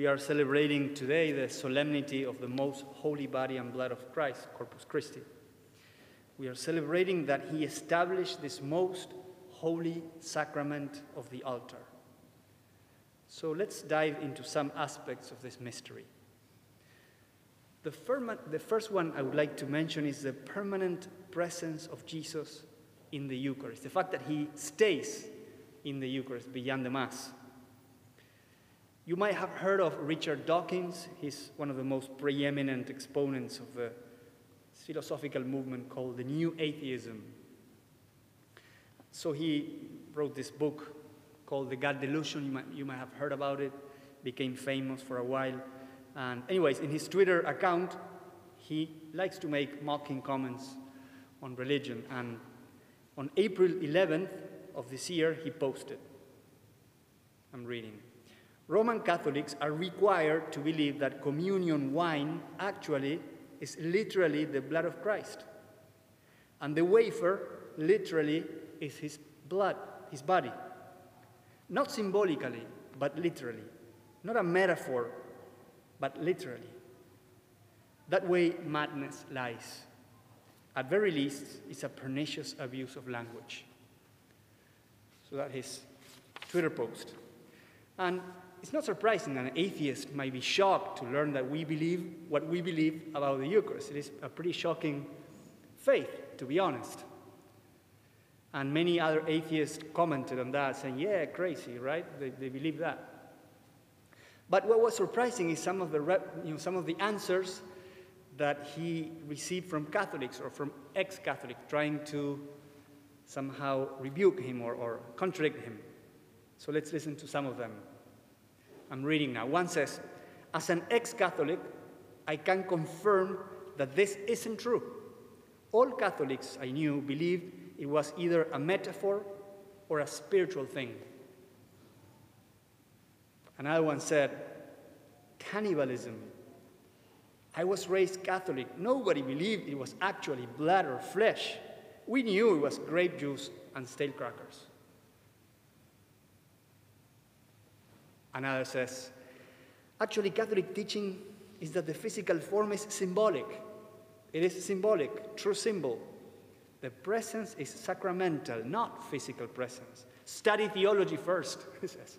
we are celebrating today the solemnity of the most holy body and blood of Christ, Corpus Christi. We are celebrating that he established this most holy sacrament of the altar. So let's dive into some aspects of this mystery. The, the first one I would like to mention is the permanent presence of Jesus in the Eucharist, the fact that he stays in the Eucharist beyond the Mass. You might have heard of Richard Dawkins. He's one of the most preeminent exponents of the philosophical movement called the New Atheism. So he wrote this book called The God Delusion. You might, you might have heard about it, became famous for a while. And, anyways, in his Twitter account, he likes to make mocking comments on religion. And on April 11th of this year, he posted I'm reading. Roman Catholics are required to believe that communion wine actually is literally the blood of Christ. And the wafer literally is his blood, his body. Not symbolically, but literally. Not a metaphor, but literally. That way, madness lies. At very least, it's a pernicious abuse of language. So that his Twitter post. And it's not surprising that an atheist might be shocked to learn that we believe what we believe about the Eucharist. It is a pretty shocking faith, to be honest. And many other atheists commented on that, saying, Yeah, crazy, right? They, they believe that. But what was surprising is some of, the, you know, some of the answers that he received from Catholics or from ex Catholics trying to somehow rebuke him or, or contradict him. So let's listen to some of them. I'm reading now. One says, As an ex Catholic, I can confirm that this isn't true. All Catholics I knew believed it was either a metaphor or a spiritual thing. Another one said, Cannibalism. I was raised Catholic. Nobody believed it was actually blood or flesh. We knew it was grape juice and stale crackers. Another says, actually, Catholic teaching is that the physical form is symbolic. It is symbolic, true symbol. The presence is sacramental, not physical presence. Study theology first, he says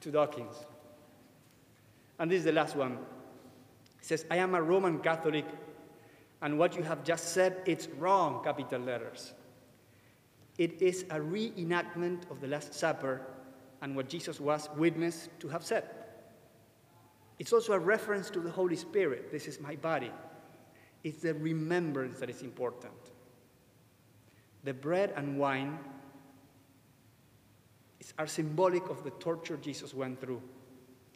to Dawkins. And this is the last one. He says, I am a Roman Catholic, and what you have just said, it's wrong, capital letters. It is a reenactment of the Last Supper and what Jesus was witness to have said. It's also a reference to the Holy Spirit. This is my body. It's the remembrance that is important. The bread and wine are symbolic of the torture Jesus went through.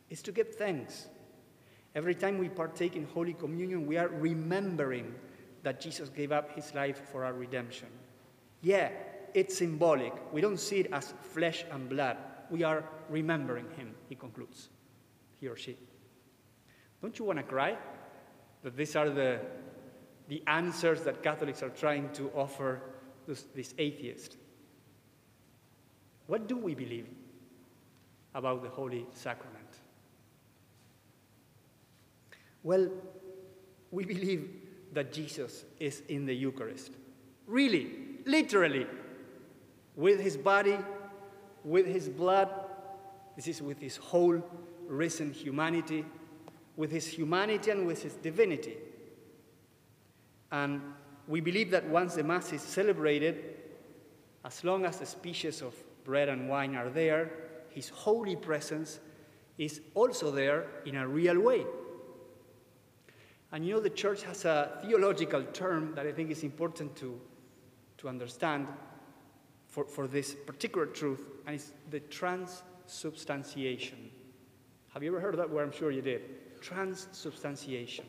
It's to give thanks. Every time we partake in Holy Communion, we are remembering that Jesus gave up his life for our redemption. Yeah, it's symbolic. We don't see it as flesh and blood we are remembering him, he concludes, he or she. Don't you want to cry? That these are the, the answers that Catholics are trying to offer this, this atheist. What do we believe about the Holy Sacrament? Well, we believe that Jesus is in the Eucharist. Really, literally, with his body with his blood, this is with his whole risen humanity, with his humanity and with his divinity. And we believe that once the Mass is celebrated, as long as the species of bread and wine are there, his holy presence is also there in a real way. And you know, the church has a theological term that I think is important to, to understand for, for this particular truth, and it's the transubstantiation. Have you ever heard of that word? I'm sure you did. Transubstantiation.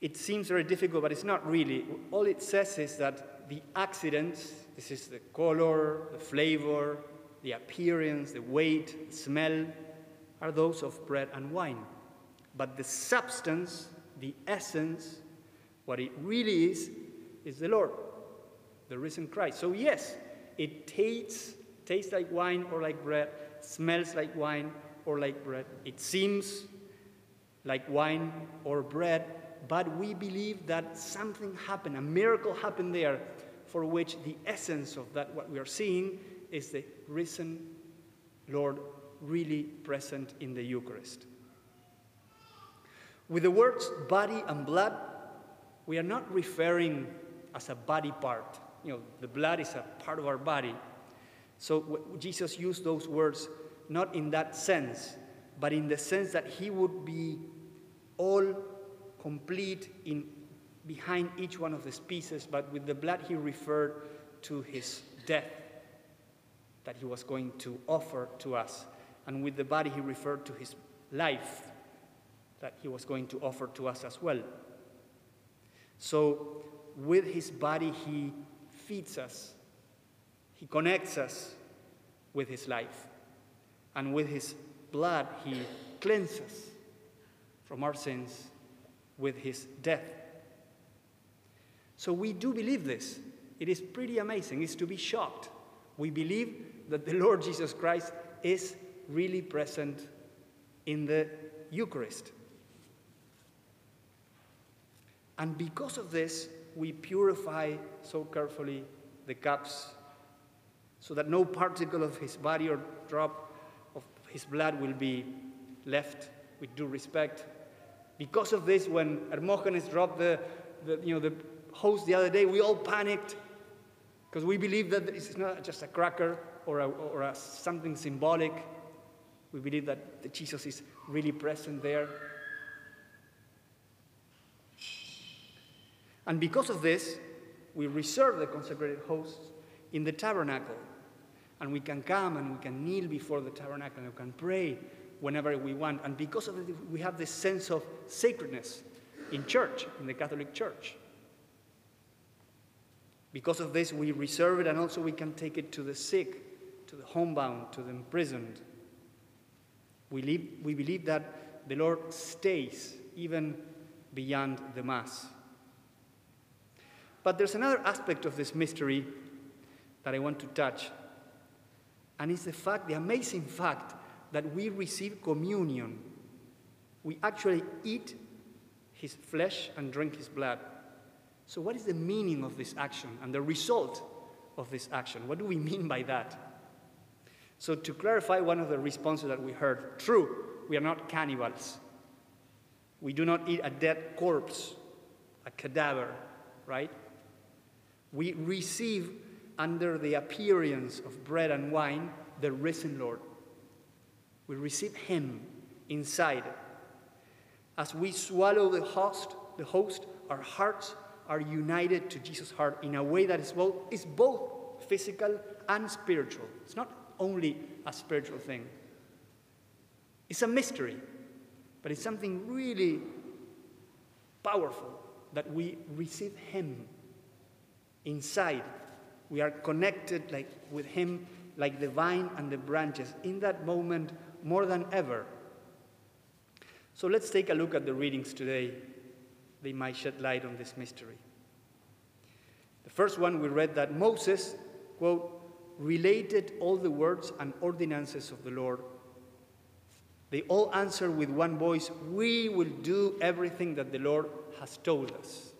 It seems very difficult, but it's not really. All it says is that the accidents, this is the color, the flavor, the appearance, the weight, the smell, are those of bread and wine. But the substance, the essence, what it really is, is the Lord the risen Christ. So, yes, it tastes, tastes like wine or like bread, smells like wine, or like bread. It seems like wine or bread, but we believe that something happened, a miracle happened there, for which the essence of that, what we are seeing, is the risen Lord really present in the Eucharist. With the words body and blood, we are not referring as a body part. You know, the blood is a part of our body. So Jesus used those words not in that sense, but in the sense that he would be all complete in behind each one of these pieces, but with the blood he referred to his death that he was going to offer to us. And with the body he referred to his life that he was going to offer to us as well. So with his body he feeds us, he connects us with his life. And with his blood he cleanses from our sins with his death. So we do believe this. It is pretty amazing. It's to be shocked. We believe that the Lord Jesus Christ is really present in the Eucharist. And because of this, we purify so carefully the cups so that no particle of his body or drop of his blood will be left with due respect because of this, when Hermogenes dropped the, the, you know, the host the other day, we all panicked because we believe that is not just a cracker or, a, or a, something symbolic. We believe that Jesus is really present there. And because of this, we reserve the consecrated hosts in the tabernacle. And we can come and we can kneel before the tabernacle and we can pray whenever we want. And because of it, we have this sense of sacredness in church, in the Catholic Church. Because of this, we reserve it and also we can take it to the sick, to the homebound, to the imprisoned. We, we believe that the Lord stays even beyond the Mass. But there's another aspect of this mystery that I want to touch, and it's the fact, the amazing fact, that we receive communion. We actually eat his flesh and drink his blood. So, what is the meaning of this action and the result of this action? What do we mean by that? So, to clarify one of the responses that we heard true, we are not cannibals. We do not eat a dead corpse, a cadaver, right? We receive under the appearance of bread and wine the risen Lord we receive Him inside. As we swallow the host, the host, our hearts are united to Jesus' heart in a way that is both, is both physical and spiritual. It's not only a spiritual thing. It's a mystery, but it's something really powerful that we receive Him inside. We are connected like with Him like the vine and the branches. In that moment, more than ever. So let's take a look at the readings today. They might shed light on this mystery. The first one we read that Moses, quote, related all the words and ordinances of the Lord. They all answered with one voice, We will do everything that the Lord has told us.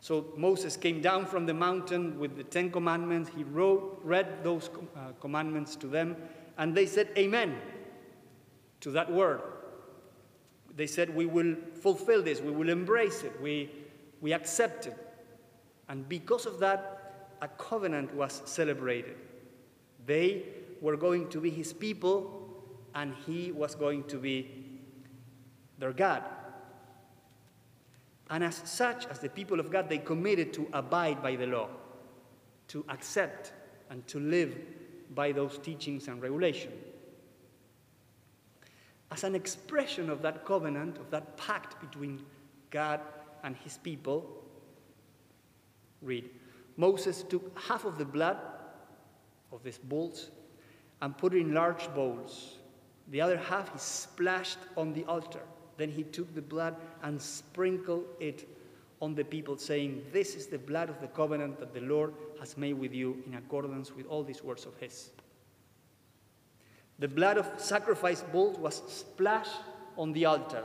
So Moses came down from the mountain with the Ten Commandments. He wrote, read those uh, commandments to them, and they said, Amen to that word. They said, We will fulfill this, we will embrace it, we, we accept it. And because of that, a covenant was celebrated. They were going to be his people, and he was going to be their God. And as such, as the people of God, they committed to abide by the law, to accept and to live by those teachings and regulation. As an expression of that covenant, of that pact between God and his people, read Moses took half of the blood of these bulls and put it in large bowls. The other half he splashed on the altar. Then he took the blood and sprinkled it on the people, saying, This is the blood of the covenant that the Lord has made with you in accordance with all these words of his. The blood of sacrificed bulls was splashed on the altar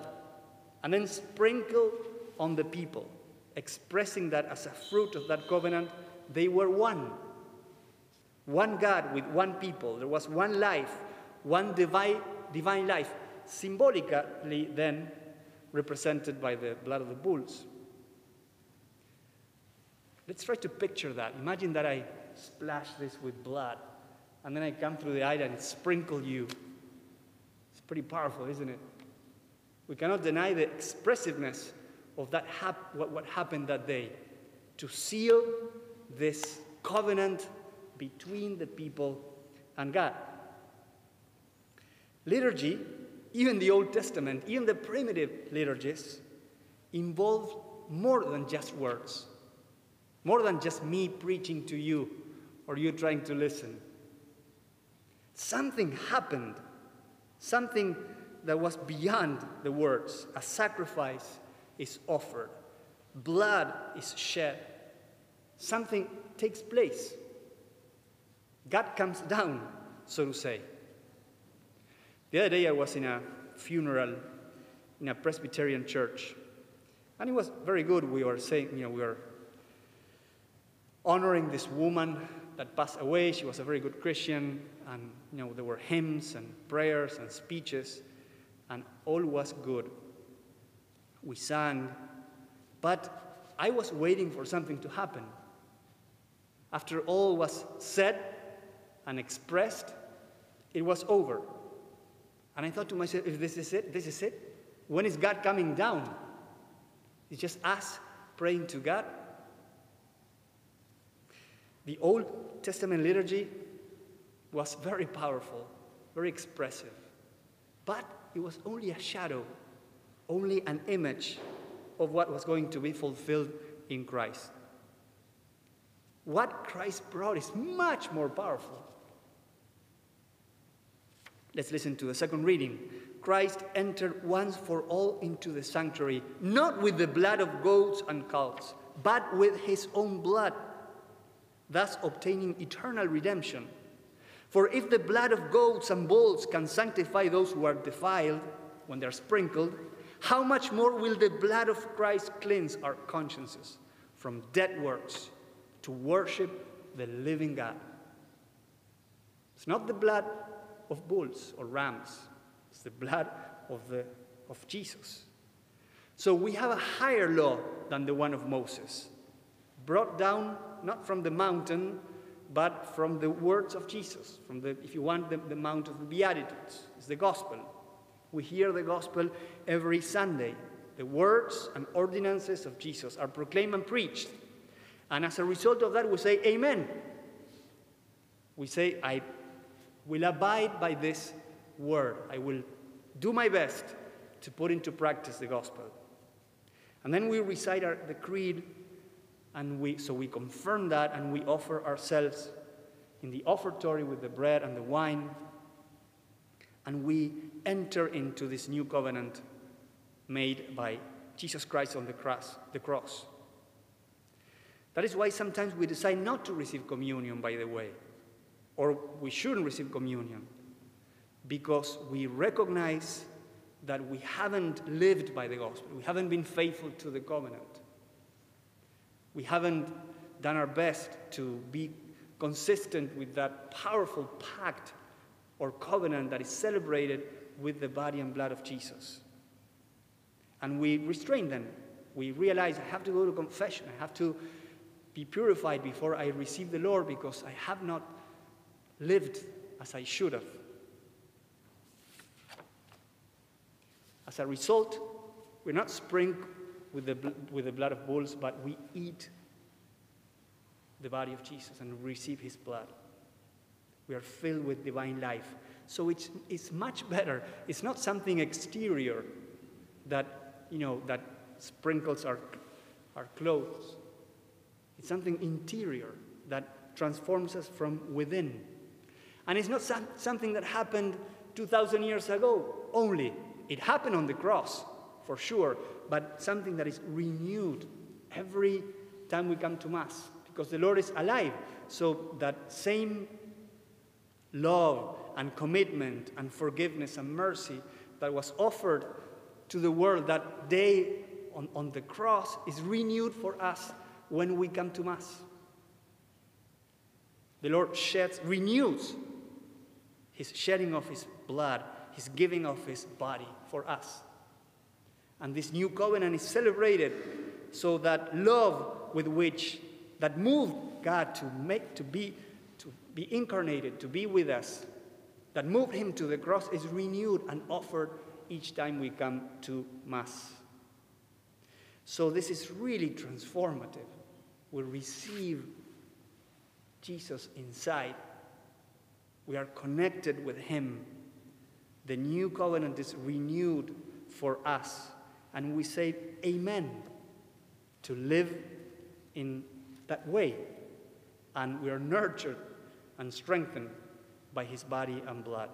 and then sprinkled on the people, expressing that as a fruit of that covenant, they were one. One God with one people. There was one life, one divine, divine life, symbolically then represented by the blood of the bulls. Let's try to picture that. Imagine that I splash this with blood, and then I come through the aisle and sprinkle you. It's pretty powerful, isn't it? We cannot deny the expressiveness of that hap- what, what happened that day to seal this covenant between the people and God. Liturgy, even the Old Testament, even the primitive liturgies, involve more than just words, more than just me preaching to you or you trying to listen. Something happened, something that was beyond the words. A sacrifice is offered, blood is shed, something takes place. God comes down, so to say. The other day I was in a funeral in a Presbyterian church, and it was very good. We were saying, you know, we were honoring this woman that passed away. She was a very good Christian, and you know, there were hymns and prayers and speeches, and all was good. We sang, but I was waiting for something to happen. After all was said and expressed, it was over. And I thought to myself, if this is it, this is it. When is God coming down? It's just us praying to God. The Old Testament liturgy was very powerful, very expressive, but it was only a shadow, only an image of what was going to be fulfilled in Christ. What Christ brought is much more powerful. Let's listen to the second reading. Christ entered once for all into the sanctuary, not with the blood of goats and calves, but with his own blood, thus obtaining eternal redemption. For if the blood of goats and bulls can sanctify those who are defiled when they're sprinkled, how much more will the blood of Christ cleanse our consciences from dead works to worship the living God? It's not the blood of bulls or rams. It's the blood of, the, of Jesus. So we have a higher law than the one of Moses, brought down not from the mountain, but from the words of Jesus, from the, if you want, the, the Mount of the Beatitudes. It's the gospel. We hear the gospel every Sunday. The words and ordinances of Jesus are proclaimed and preached. And as a result of that, we say, Amen. We say, I will abide by this word. I will do my best to put into practice the gospel. And then we recite our, the creed, and we, so we confirm that and we offer ourselves in the offertory with the bread and the wine. And we enter into this new covenant made by Jesus Christ on the cross. The cross. That is why sometimes we decide not to receive communion, by the way or we shouldn't receive communion because we recognize that we haven't lived by the gospel. We haven't been faithful to the covenant. We haven't done our best to be consistent with that powerful pact or covenant that is celebrated with the body and blood of Jesus. And we restrain them. We realize I have to go to confession. I have to be purified before I receive the Lord because I have not lived as I should have. As a result, we're not sprinkled with the, with the blood of bulls, but we eat the body of Jesus and receive his blood. We are filled with divine life. So it's, it's much better. It's not something exterior that, you know, that sprinkles our, our clothes. It's something interior that transforms us from within. And it's not some, something that happened 2,000 years ago only. It happened on the cross, for sure, but something that is renewed every time we come to Mass, because the Lord is alive. So that same love and commitment and forgiveness and mercy that was offered to the world that day on, on the cross is renewed for us when we come to Mass. The Lord sheds, renews his shedding of his blood, his giving of his body for us. And this new covenant is celebrated so that love with which that moved God to make to be to be incarnated, to be with us, that moved him to the cross is renewed and offered each time we come to Mass. So this is really transformative. We receive Jesus inside. We are connected with him. The new covenant is renewed for us. And we say, Amen, to live in that way. And we are nurtured and strengthened by his body and blood.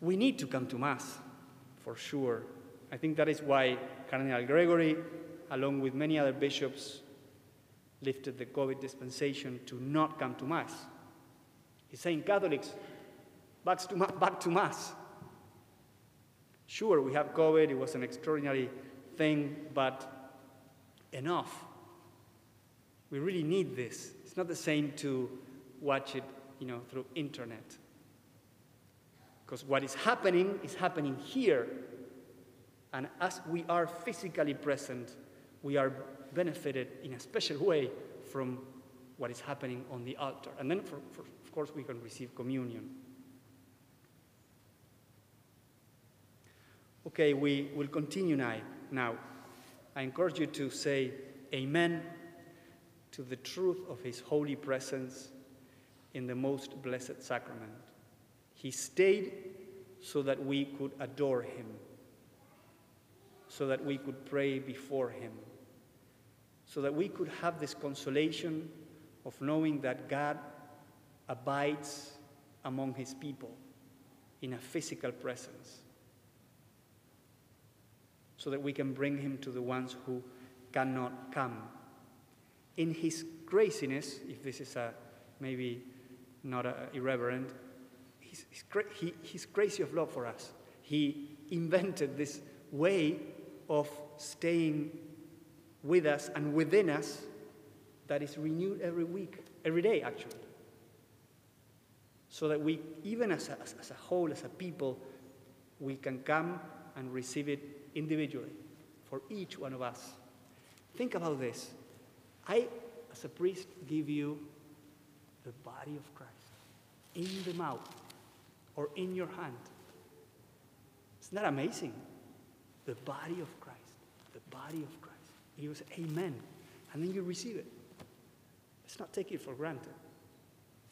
We need to come to Mass, for sure. I think that is why Cardinal Gregory, along with many other bishops, lifted the COVID dispensation to not come to Mass. He's saying, Catholics, back to, back to Mass. Sure, we have COVID, it was an extraordinary thing, but enough. We really need this. It's not the same to watch it, you know, through internet. Because what is happening is happening here. And as we are physically present, we are benefited in a special way from what is happening on the altar. And then, for, for, of course, we can receive communion. Okay, we will continue now. now. I encourage you to say Amen to the truth of His holy presence in the most blessed sacrament. He stayed so that we could adore him, so that we could pray before him, so that we could have this consolation of knowing that God abides among his people in a physical presence, so that we can bring him to the ones who cannot come. In his graciness, if this is a maybe not a, irreverent, he's, he's, he, he's crazy of love for us. He invented this way of staying with us and within us that is renewed every week, every day actually. So that we, even as a, as a whole, as a people, we can come and receive it individually for each one of us. Think about this. I, as a priest, give you the body of Christ in the mouth or in your hand. Isn't that amazing? The body of Christ. The body of Christ. You say, Amen. And then you receive it. Let's not take it for granted.